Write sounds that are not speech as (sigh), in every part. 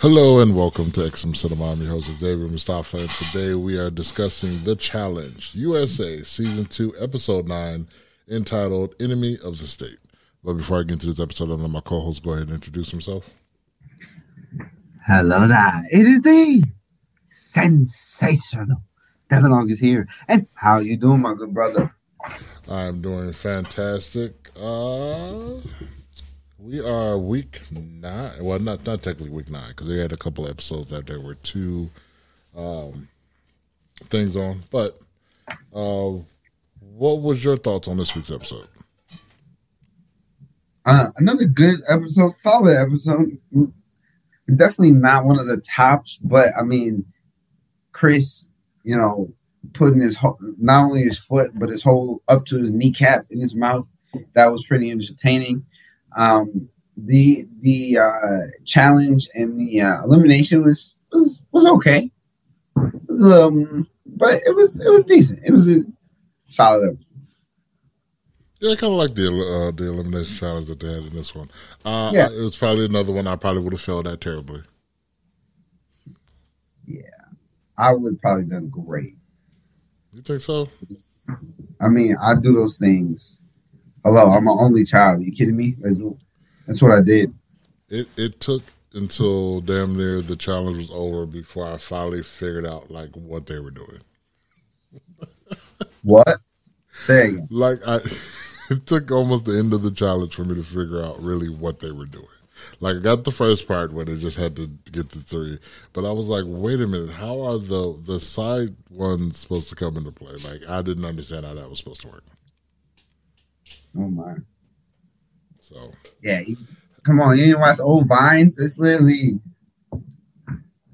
Hello and welcome to XM Cinema. I'm your host, Xavier Mustafa, and today we are discussing The Challenge USA Season 2, Episode 9, entitled Enemy of the State. But before I get into this episode, I'll let my co host go ahead and introduce himself. Hello there. It is the sensational Devin is here. And how are you doing, my good brother? I'm doing fantastic. Uh, we are week nine. Well, not not technically week nine because we had a couple episodes that there were two um, things on. But uh, what was your thoughts on this week's episode? Uh, another good episode, solid episode. Definitely not one of the tops, but I mean, Chris, you know, putting his whole, not only his foot but his whole up to his kneecap in his mouth. That was pretty entertaining. Um, the the uh, challenge and the uh, elimination was was was okay. It was, um, but it was it was decent. It was a solid episode. Yeah, I kind of like the uh, the elimination challenge that they had in this one. Uh, Yeah. it was probably another one I probably would have failed at terribly. Yeah, I would probably done great. You think so? I mean, I do those things. Hello, I'm an only child. Are you kidding me? That's, what I did. It it took until damn near the challenge was over before I finally figured out like what they were doing. What? Say again. Like I, (laughs) it took almost the end of the challenge for me to figure out really what they were doing. Like I got the first part where they just had to get the three, but I was like, wait a minute, how are the the side ones supposed to come into play? Like I didn't understand how that was supposed to work. Oh my. So Yeah, you, come on. You didn't watch old Vines? It's literally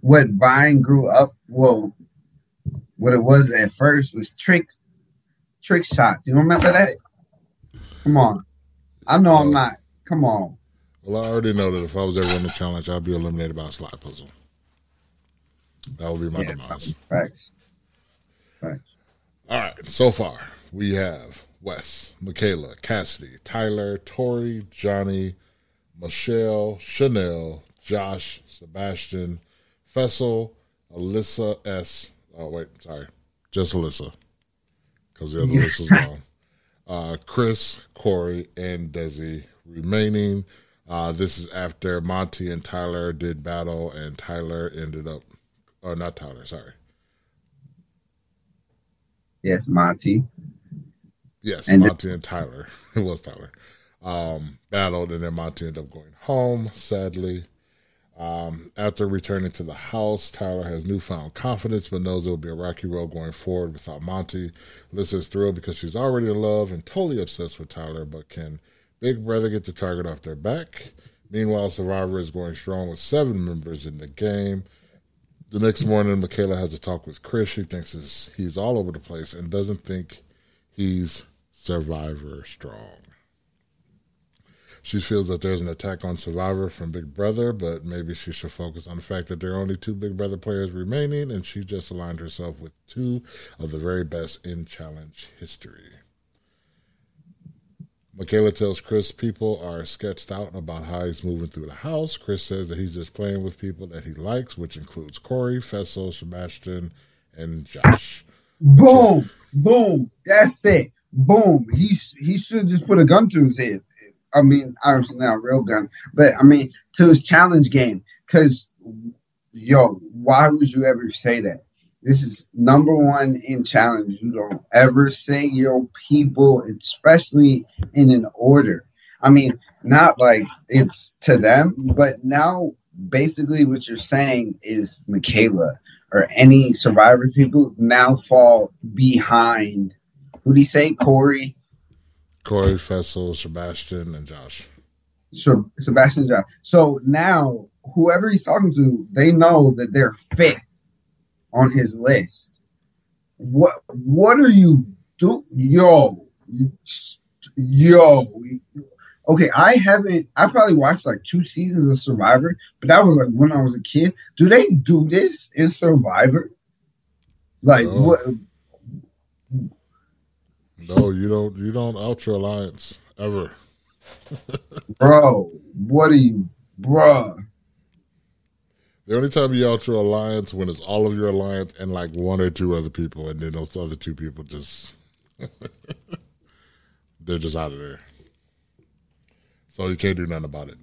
what Vine grew up. Well, what it was at first was tricks, trick shots. You remember that? Come on. I know I'm not. Come on. Well, I already know that if I was ever in the challenge, I'd be eliminated by a slide puzzle. That would be my Yeah, demise. Facts. Facts. All right, so far we have Wes, Michaela, Cassidy, Tyler, Tori, Johnny, Michelle, Chanelle, Josh, Sebastian, Fessel, Alyssa S. Oh wait, sorry, just Alyssa, because the other Alyssa's gone. Uh, Chris, Corey, and Desi remaining. Uh, this is after Monty and Tyler did battle, and Tyler ended up, or not Tyler, sorry. Yes, Monty. Yes, And- Monty and Tyler. (laughs) It was Tyler. Um, battled, and then Monty ended up going home, sadly. Um, after returning to the house, Tyler has newfound confidence, but knows it will be a rocky road going forward without Monty. Alyssa is thrilled because she's already in love and totally obsessed with Tyler, but can Big Brother get the target off their back? Meanwhile, Survivor is going strong with seven members in the game. The next morning, Michaela has a talk with Chris. She thinks he's all over the place and doesn't think he's Survivor strong. She feels that there's an attack on Survivor from Big Brother, but maybe she should focus on the fact that there are only two Big Brother players remaining, and she just aligned herself with two of the very best in challenge history. Michaela tells Chris people are sketched out about how he's moving through the house. Chris says that he's just playing with people that he likes, which includes Corey, Fessel, Sebastian, and Josh. Boom, boom. That's it. Boom. He he should just put a gun to his head. I mean, obviously not a real gun, but I mean to his challenge game. Cause yo, why would you ever say that? This is number one in challenge. You don't ever say your people, especially in an order. I mean, not like it's to them, but now basically what you're saying is Michaela or any survivor people now fall behind. Who do you say? Corey, Corey, Fessel, Sebastian, and Josh. Seb- Sebastian John. So now whoever he's talking to, they know that they're fifth on his list. What what are you do yo yo okay i haven't i probably watched like two seasons of survivor but that was like when i was a kid do they do this in survivor like No. what No, you don't. You don't out your alliance ever. (laughs) bro what are you bruh The only time you out your alliance when it's all of your alliance and like one or two other people, and then those other two people just (laughs) they're just out of there. So you can't do nothing about it.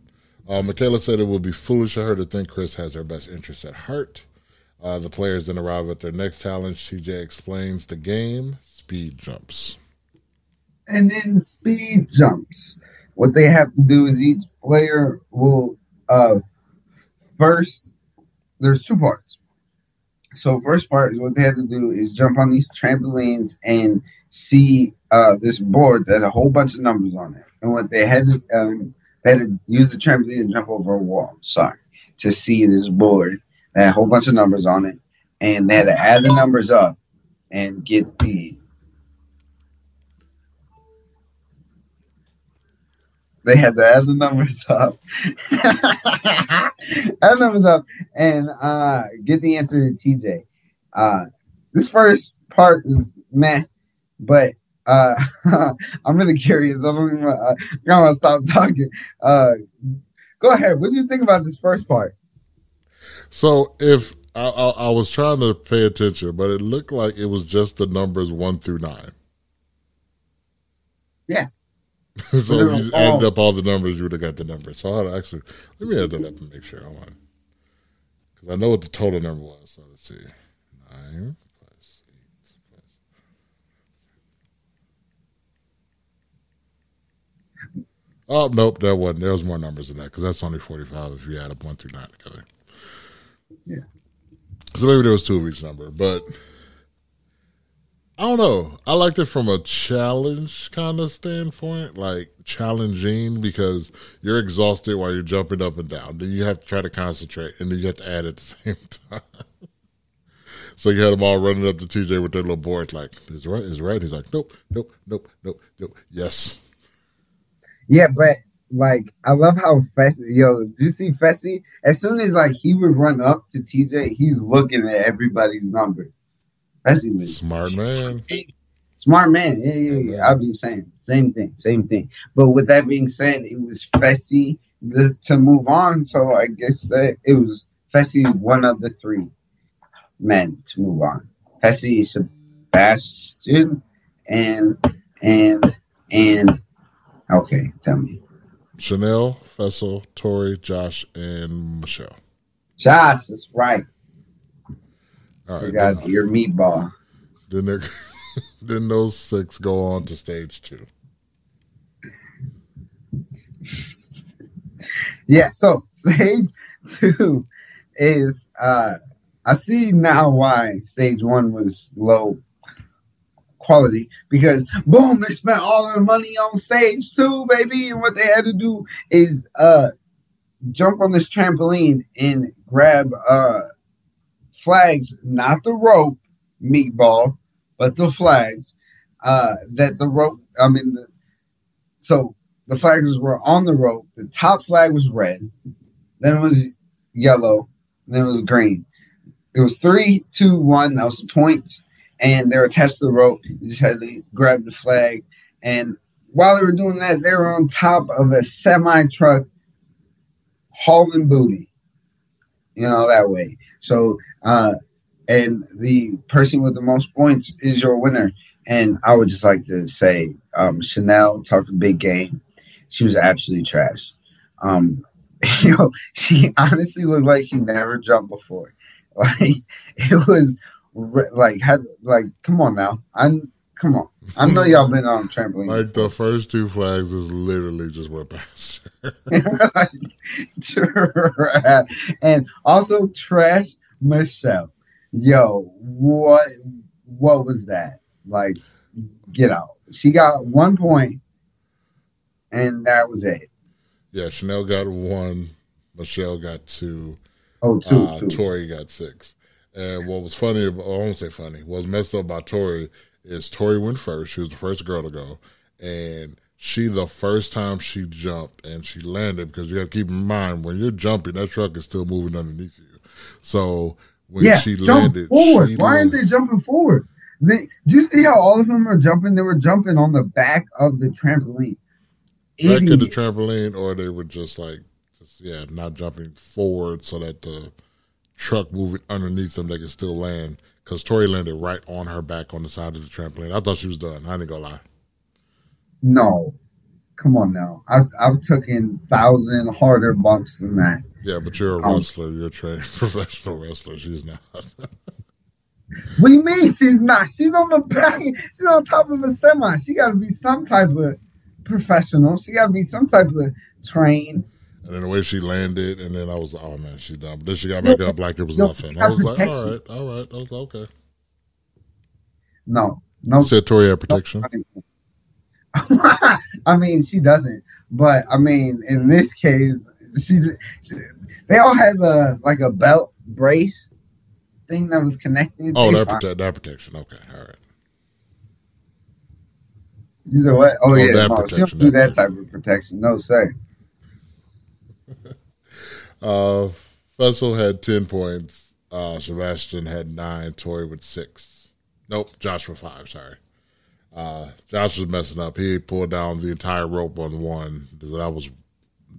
Uh, Michaela said it would be foolish of her to think Chris has her best interest at heart. Uh, the players then arrive at their next challenge. TJ explains the game speed jumps. And then speed jumps. What they have to do is each player will uh, first, there's two parts. So, first part is what they have to do is jump on these trampolines and see uh, this board that had a whole bunch of numbers on it. And what they had to, um, they had to use the trampoline and jump over a wall. Sorry, to see this board that had a whole bunch of numbers on it, and they had to add the numbers up and get the. They had to add the numbers (laughs) up, (laughs) add the numbers up, and uh, get the answer to TJ. Uh, this first part is meh, but uh, (laughs) I'm really curious. I don't even. Uh, I want to stop talking. Uh, go ahead. What do you think about this first part? So if I, I, I, was trying to pay attention, but it looked like it was just the numbers one through nine. Yeah. (laughs) so if you just added up all the numbers, you would have got the number. So I actually let me add that up and make sure I want because I know what the total number was. So let's see, nine plus eight plus. Oh nope, that wasn't. There was more numbers than that because that's only forty-five if you add up one through nine together. Yeah. So maybe there was two of each number, but I don't know. I liked it from a challenge kind of standpoint, like challenging because you're exhausted while you're jumping up and down. Then you have to try to concentrate, and then you have to add at the (laughs) same time. so you had them all running up to TJ with their little board, like, "Is right? Is right?" He's like, "Nope, nope, nope, nope, nope." Yes. Yeah, but like I love how Fessy, yo, do you see Fessy? As soon as like he would run up to TJ, he's looking at everybody's number. Fessy was smart man. Smart man. Yeah, yeah, yeah. I'll do the same. Same thing. Same thing. But with that being said, it was Fessy the, to move on. So I guess that it was Fessy one of the three men to move on. Fessy, Sebastian, and and and Okay, tell me. Chanelle, Fessy, Tori, Josh, and Michelle. Josh, that's right. Right. You got then, your meatball. Then, (laughs) then those six go on to stage two. yeah, so stage two is uh I see now why stage one was low quality because boom, they spent all their money on stage two, baby. And what they had to do is uh jump on this trampoline and grab uh flags, not the rope, meatball, but the flags. Uh that the rope I mean the, so the flags were on the rope. The top flag was red, then it was yellow, then it was green. It was three, two, one. That was the points and they were attached to the rope. You just had to grab the flag. And while they were doing that, they were on top of a semi truck hauling booty, you know, that way. So, uh, and the person with the most points is your winner. And I would just like to say, um, Chanelle talked a big game. She was absolutely trash. Um, (laughs) you know, she honestly looked like she never jumped before. (laughs) Like it was like had like come on now. I'm come on. I know y'all been on trampoline. Like the first two flags is literally just went past. (laughs) and also trash Michelle. Yo, what what was that? Like get out. She got one point and that was it. Yeah, Chanelle got one, Michelle got two. Oh, two, uh, two. Tori got six. And what was funny, about, I won't say funny, what was messed up by Tori is Tori went first. She was the first girl to go. And she, the first time she jumped and she landed, because you got to keep in mind, when you're jumping, that truck is still moving underneath you. So when yeah, she landed. forward. Why aren't they jumping forward? They, do you see how all of them are jumping? They were jumping on the back of the trampoline. Back of the trampoline, or they were just like, just, yeah, not jumping forward so that the truck moving underneath them, they could still land. Because Tori landed right on her back on the side of the trampoline. I thought she was done. I ain't gonna lie. No, come on now. I've I've taken thousand harder bumps than that. Yeah, but you're a um, wrestler. You're a trained (laughs) professional wrestler. She's not. what do you mean she's not? She's on the back. She's on top of a semi. She got to be some type of professional. She got to be some type of trained. And then the way she landed, and then I was, like, oh man, she's done. But then she got back up like it was no, nothing. I was like, all right, all right. I was like, okay. No, no. You said Tori had protection. (laughs) I mean, she doesn't. But I mean, in this case, she, she they all had a like a belt brace thing that was connected. Oh, that, prote- that protection. Okay, all right. You said what? Oh, oh yeah, no, she don't do that, that type of protection. No, sir. Uh, Fessel had ten points. Uh, Sebastian had nine. Tori with six. Nope, Josh with five. Sorry. Uh, Josh was messing up. He pulled down the entire rope on one. That was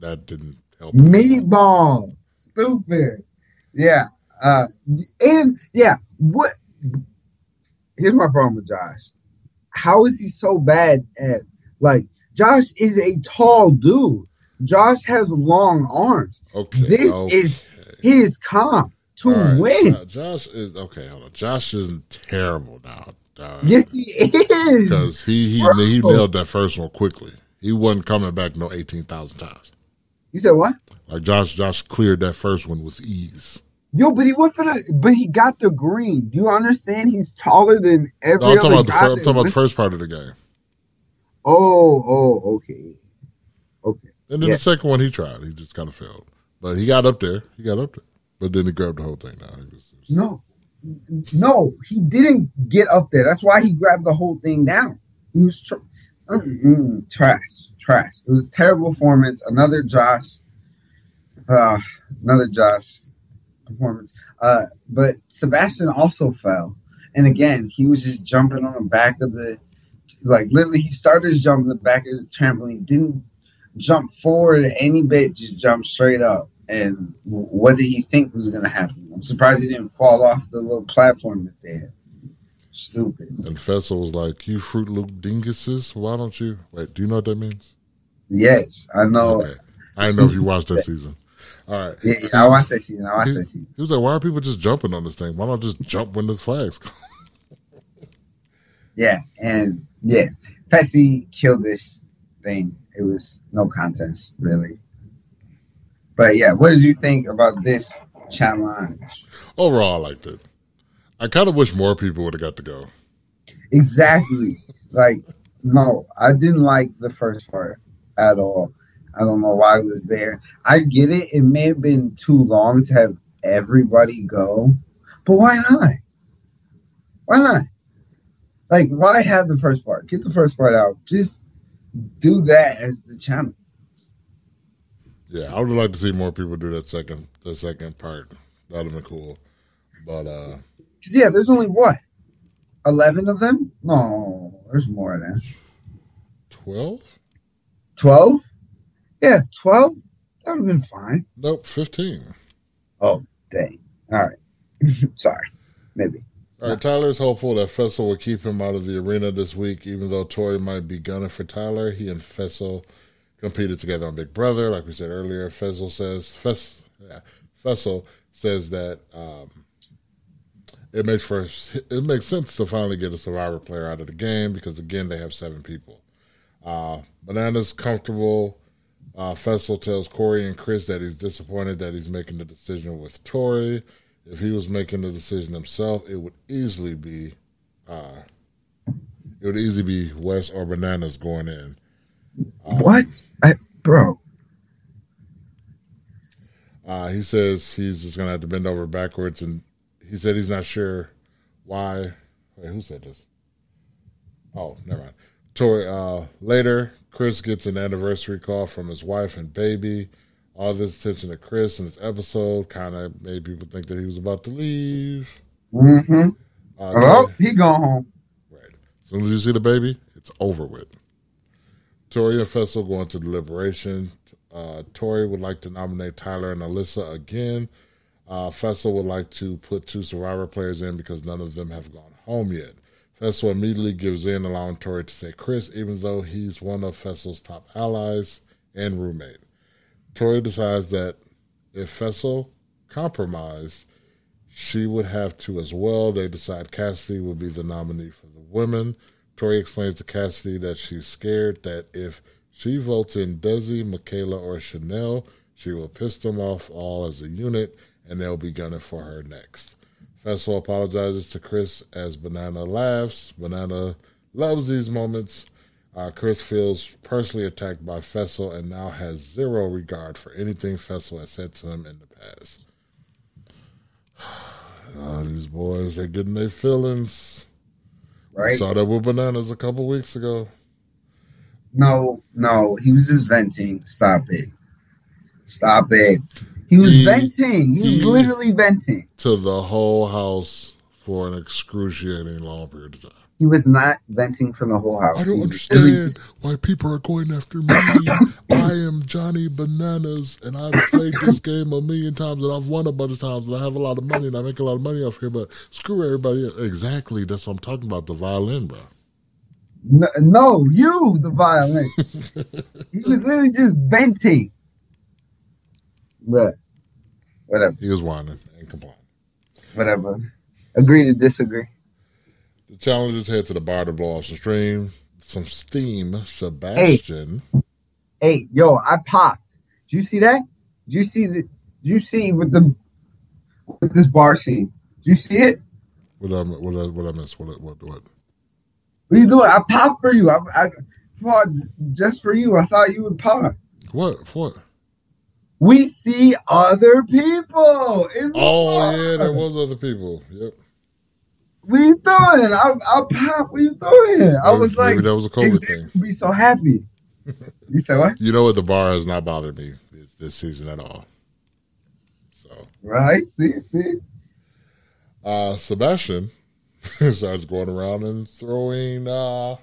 that didn't help. Meatball, stupid. Yeah, uh, and yeah. What? Here's my problem with Josh. How is he so bad at like? Josh is a tall dude. Josh has long arms. Okay, this okay. is his comp to right. win. Josh is okay. Hold on. Josh isn't terrible now. Uh, yes, he is. Because he he, he nailed that first one quickly. He wasn't coming back no eighteen thousand times. You said what? Like Josh, Josh cleared that first one with ease. Yo, but he went for the, but he got the green. Do you understand? He's taller than every no, I'm talking, about the, I'm talking about the first part of the game. Oh, oh, okay. And then yeah. the second one he tried, he just kind of failed, but he got up there. He got up there, but then he grabbed the whole thing. Now he was, was, no, no, he didn't get up there. That's why he grabbed the whole thing down. He was tr- trash, trash. It was terrible performance. Another Josh, uh, another Josh performance. Uh, but Sebastian also fell, and again, he was just jumping on the back of the, like literally, he started his jump in the back of the trampoline, didn't jump forward any bit, just jumped straight up. And what did he think was going to happen? I'm surprised he didn't fall off the little platform that they had. Stupid. And Fessel was like, "You Fruit Loop dinguses, why don't you?" Wait, do you know what that means? Yes, I know. Okay. I didn't know if you watched that season. All right. Yeah, yeah I watched that season. I watched he, that season. He was like, "Why are people just jumping on this thing? Why don't just jump when the flags come?" (laughs) yeah, and yes, Fessy killed this thing. It was no contest, really. But yeah, what did you think about this challenge? Overall, I liked it. I kind of wish more people would have got to go. Exactly. like, no, I didn't like the first part at all. I don't know why it was there. I get it. It may have been too long to have everybody go, but why not? Why not? Like, why have the first part? Get the first part out. Just do that as the channel. Yeah, I would like to see more people do that second the second part. That'd have been cool. But uh Cause yeah, there's only what? Eleven of them? No, there's more than twelve. Twelve? Yeah, twelve. That would have been fine. Nope, fifteen. Oh, dang. All right. (laughs) Sorry. Maybe. All right, Tyler's hopeful that Fessel will keep him out of the arena this week, even though Tori might be gunning for Tyler. He and Fessel competed together on Big Brother, like we said earlier. Fessel says Fess, yeah, Fessel says that um, it makes for it makes sense to finally get a survivor player out of the game because again they have seven people. Uh, Bananas comfortable. Uh, Fessel tells Corey and Chris that he's disappointed that he's making the decision with Tori. If he was making the decision himself, it would easily be uh, it would easily be Wes or Bananas going in. Um, what, I, bro? Uh, he says he's just gonna have to bend over backwards, and he said he's not sure why. Wait, who said this? Oh, never mind. Tori. Uh, later, Chris gets an anniversary call from his wife and baby. All this attention to Chris in this episode kind of made people think that he was about to leave. Mm-hmm. Uh, oh, he gone home. Right. As soon as you see the baby, it's over with. Tori and Fessel going to deliberation. Uh, Tori would like to nominate Tyler and Alyssa again. Uh, Fessel would like to put two Survivor players in because none of them have gone home yet. Fessel immediately gives in, allowing Tori to say Chris, even though he's one of Fessel's top allies and roommate. Tori decides that if Fessel compromised, she would have to as well. They decide Cassidy will be the nominee for the women. Tori explains to Cassidy that she's scared that if she votes in Desi, Michaela, or Chanelle, she will piss them off all as a unit and they'll be gunning for her next. Fessel apologizes to Chris as Banana laughs. Banana loves these moments. Uh, Chris feels personally attacked by Fessel and now has zero regard for anything Fessel has said to him in the past. (sighs) Uh, these boys, they're getting their feelings. Right. Saw that with bananas a couple weeks ago. No, no, he was just venting. Stop it. Stop it. He was he, venting. He, he was literally venting. To the whole house for an excruciating long period of time. He was not venting from the whole house. I don't understand why people are going after me. I am Johnny Bananas, and I've played this game a million times, and I've won a bunch of times, and I have a lot of money, and I make a lot of money off here. But screw everybody. Exactly. That's what I'm talking about. The violin, bro. No, no you, the violin. he was literally just venting. But whatever. He was whining and complaining. Whatever. Agree to disagree. The challengers head to the bar to blow off some steam. Some steam. Sebastian. Hey, hey yo, I popped. Did you see that? Did you see the? Did you see with the with this bar scene? Did you see it? What I what I what I miss? What what what? What are you doing? I popped for you. I, I fought just for you. I thought you would pop. What? What? We see other people. In the oh, bar. Oh yeah, there was other people. Yep. What you doing? I, I pop. What are you doing? I was like, that was a COVID thing. Be so happy. you said what? (laughs) You know what? The bar has not bothered me this, this season at all. So right, see, see. Uh, Sebastian (laughs) starts going around and throwing uh,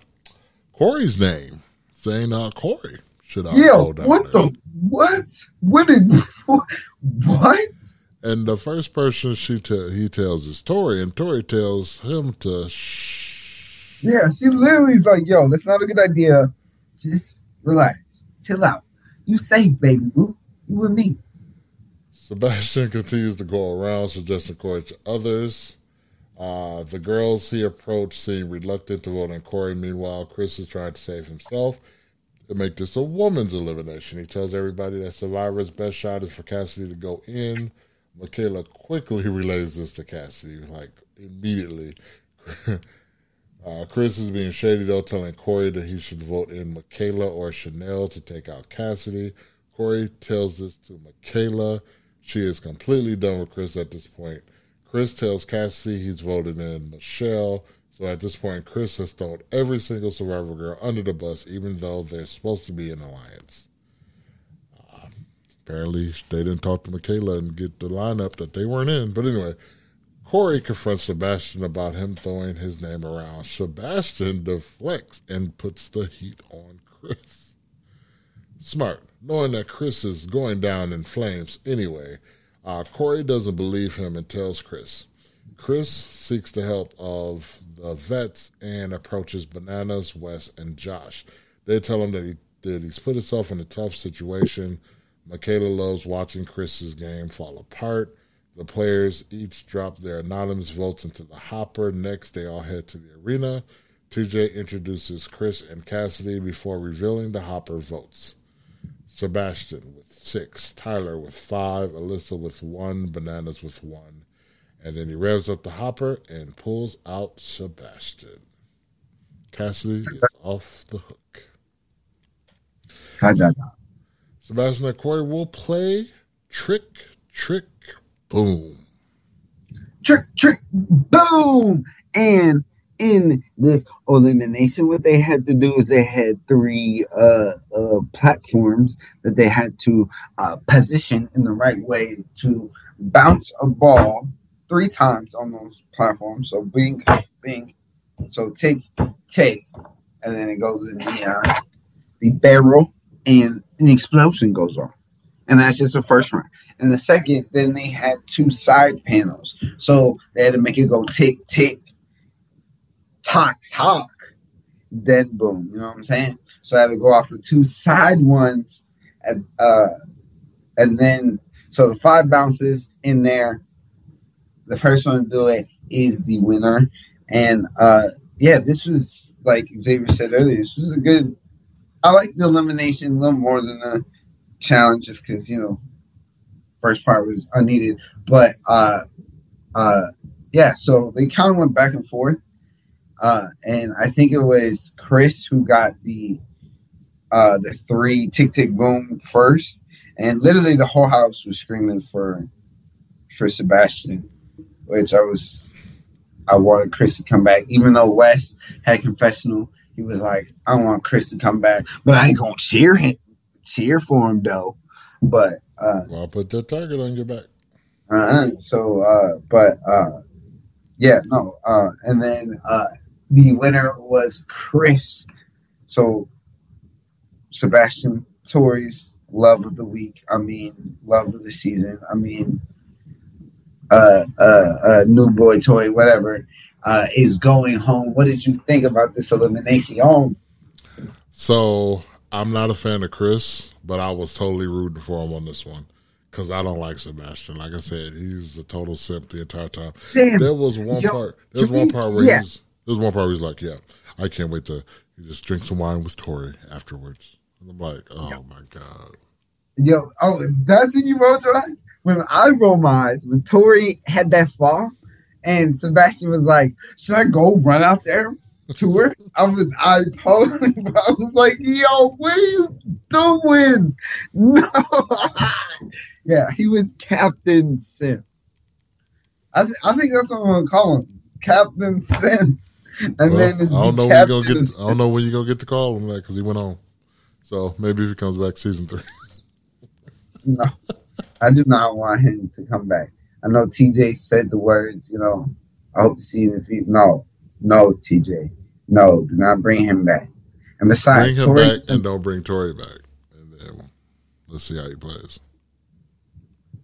Corey's name, saying uh, Corey should I yeah, what there. the what? What did (laughs) what? And the first person she te- he tells is Tori, and Tori tells him to shh. Yeah, she literally is like, "Yo, that's not a good idea. Just relax, chill out. You safe, baby boo. You with me." Sebastian continues to go around suggesting Corey to others. Uh, the girls he approached seem reluctant to vote on Corey. Meanwhile, Chris is trying to save himself to make this a woman's elimination. He tells everybody that Survivor's best shot is for Cassidy to go in. Michaela quickly relays this to Cassidy, like immediately. (laughs) uh, Chris is being shady though, telling Corey that he should vote in Michaela or Chanelle to take out Cassidy. Corey tells this to Michaela. She is completely done with Chris at this point. Chris tells Cassidy he's voted in Michelle. So at this point, Chris has thrown every single Survivor girl under the bus, even though they're supposed to be in alliance. Apparently, they didn't talk to Michaela and get the lineup that they weren't in. But anyway, Corey confronts Sebastian about him throwing his name around. Sebastian deflects and puts the heat on Chris. Smart, knowing that Chris is going down in flames anyway. Uh, Corey doesn't believe him and tells Chris. Chris seeks the help of the vets and approaches Bananas, Wes, and Josh. They tell him that he that he's put himself in a tough situation Michaela loves watching Chris's game fall apart. The players each drop their anonymous votes into the hopper. Next, they all head to the arena. TJ introduces Chris and Cassidy before revealing the hopper votes. Sebastian with six, Tyler with five, Alyssa with one, Bananas with one. And then he revs up the hopper and pulls out Sebastian. Cassidy is off the hook. Sebastian Corey will play Trick, Trick, Boom. Trick, Trick, Boom! And in this elimination, what they had to do is they had three uh, uh, platforms that they had to uh, position in the right way to bounce a ball three times on those platforms. So bing, bing. So take, take, and then it goes in the uh, the barrel and an explosion goes off. and that's just the first round. And the second, then they had two side panels, so they had to make it go tick tick, tock tock, then boom. You know what I'm saying? So I had to go off the two side ones, and uh, and then so the five bounces in there. The first one to do it is the winner, and uh, yeah, this was like Xavier said earlier. This was a good. I like the elimination a little more than the challenge, just because you know, first part was unneeded. But uh, uh, yeah, so they kind of went back and forth, uh, and I think it was Chris who got the uh the three tick tick boom first, and literally the whole house was screaming for for Sebastian, which I was I wanted Chris to come back, even though Wes had confessional. He was like, I want Chris to come back, but I ain't gonna cheer him, cheer for him though. But uh, well, I'll put that target on your back. Uh, so, uh, but uh, yeah, no, uh, and then uh, the winner was Chris. So, Sebastian Tori's love of the week. I mean, love of the season. I mean, uh, uh, uh, new boy toy, whatever, uh, is going home. What did you think about this elimination? So I'm not a fan of Chris, but I was totally rooting for him on this one because I don't like Sebastian. Like I said, he's a total simp the entire time. Sam, there was one yo, part. There was one part where yeah. he's. There was one part where he's like, "Yeah, I can't wait to just drink some wine with Tori afterwards." And I'm like, "Oh yo. my god." Yo, oh, that's when you rolled your eyes when I rolled my eyes when Tori had that fall, and Sebastian was like, "Should I go run out there to her?" I was, I totally, (laughs) I was like, "Yo, what are you doing?" (laughs) No, yeah, he was Captain Sin. I, th- I think that's what I'm gonna call him, Captain Sin. And well, then I don't know when you gonna get. I don't know when you gonna get to call him that because he went on. So maybe if he comes back season three. (laughs) no. I do not want him to come back. I know TJ said the words, you know, I hope to see him if he's no, no, TJ, no, do not bring him back. And besides, bring him Tori, back and don't bring Tori back, and then let's see how he plays.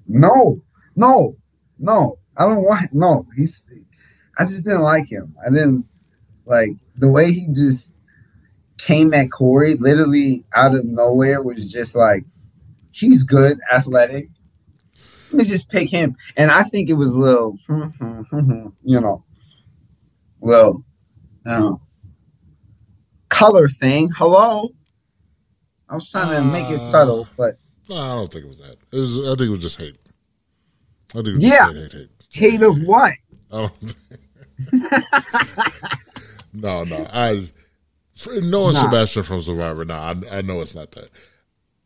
No, no, no, I don't want. No, he's. I just didn't like him. I didn't like the way he just came at Corey literally out of nowhere, was just like he's good, athletic. Let me just pick him. And I think it was a little, you know, little uh, color thing. Hello. I was trying to make it subtle, uh, but no, I don't think it was that. It was. I think it was just hate. I think yeah, hate, hate, hate. Hate of what? Oh. (laughs) no, no. I knowing nah. Sebastian from Survivor. Now I, I know it's not that.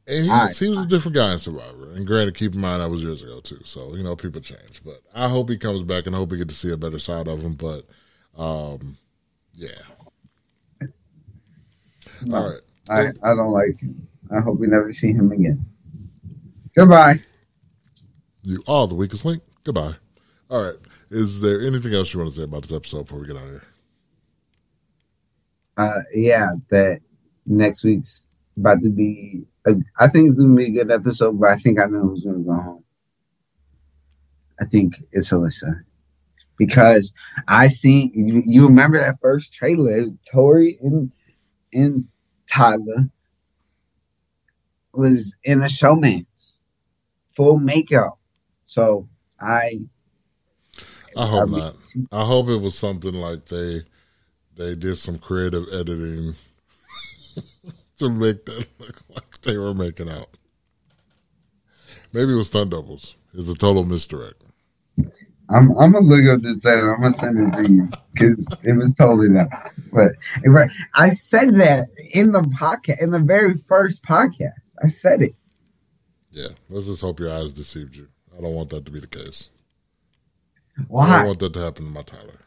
And he, was, he was a different guy in Survivor. And granted, keep in mind that was years ago too. So you know, people change. But I hope he comes back, and I hope we get to see a better side of him. But um, yeah. No, All right. I, I don't like him. I hope we never see him again. Goodbye. You are the weakest link. Goodbye. All right. Is there anything else you want to say about this episode before we get out of here? Uh, yeah, that next week's about to be I think it's gonna be a good episode, but I think I know who's gonna go home. I think it's Alyssa because I seen you, you remember that first trailer, Tori and and Tyler was in a showman's full makeup. So I I hope I not. I hope it was something like they they did some creative editing (laughs) to make that look like they were making out. Maybe it was stunt doubles. It's a total misdirect. I'm I'm gonna look up this channel. I'm gonna send it to you because it was totally that. But right, I said that in the podcast, in the very first podcast. I said it. Yeah, let's just hope your eyes deceived you. I don't want that to be the case. Why? I don't want that to happen to my Tyler.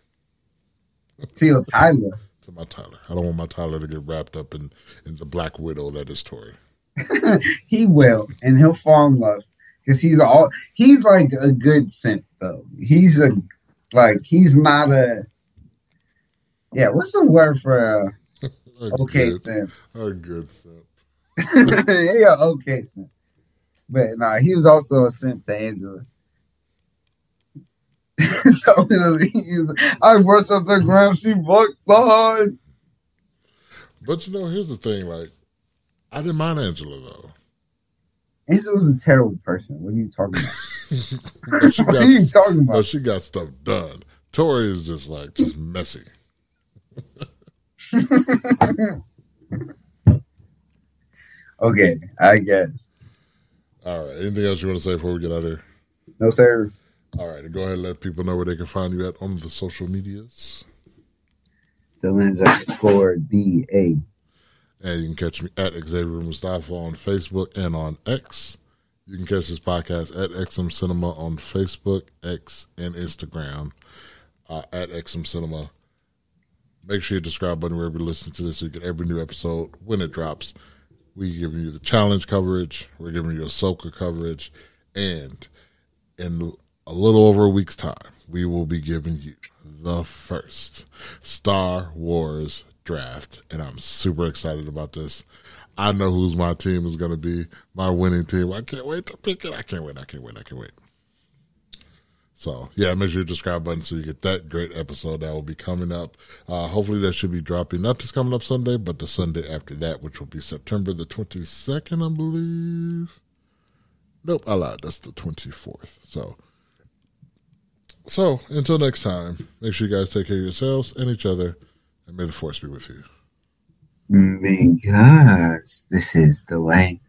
(laughs) To your Tyler to my Tyler. I don't want my Tyler to get wrapped up in, in the Black Widow that is Tori. (laughs) he will, and he'll fall in love because he's all he's like a good simp though. He's a like he's not a yeah. What's the word for a, okay good, simp? A good simp. (laughs) yeah, okay simp. But nah, he was also a simp to Angela. (laughs) so I up the ground, she walked on. But you know, here's the thing, like I didn't mind Angela though. Angela was a terrible person. What are you talking about? (laughs) (laughs) what got, are you talking about? But she got stuff done. Tori is just like just messy. (laughs) okay, I guess. All right. Anything else you want to say before we get out of here? No, sir. All right. Go ahead and let people know where they can find you at on the social medias. delanza underscore DA. And you can catch me at Xavier Mustafa on Facebook and on X. You can catch this podcast at XM Cinema on Facebook, X, and Instagram uh, at XM Cinema. Make sure you subscribe button wherever you listen to this so you get every new episode when it drops. We're giving you the challenge coverage. We're giving you Ahsoka coverage. And in a little over a week's time, we will be giving you the first Star Wars draft. And I'm super excited about this. I know who's my team is going to be, my winning team. I can't wait to pick it. I can't wait. I can't wait. I can't wait. So yeah, make sure you subscribe button so you get that great episode that will be coming up. Uh, hopefully that should be dropping not just coming up Sunday, but the Sunday after that, which will be September the twenty second, I believe. Nope, I lied. That's the twenty fourth. So, so until next time, make sure you guys take care of yourselves and each other, and may the force be with you. Because this is the way.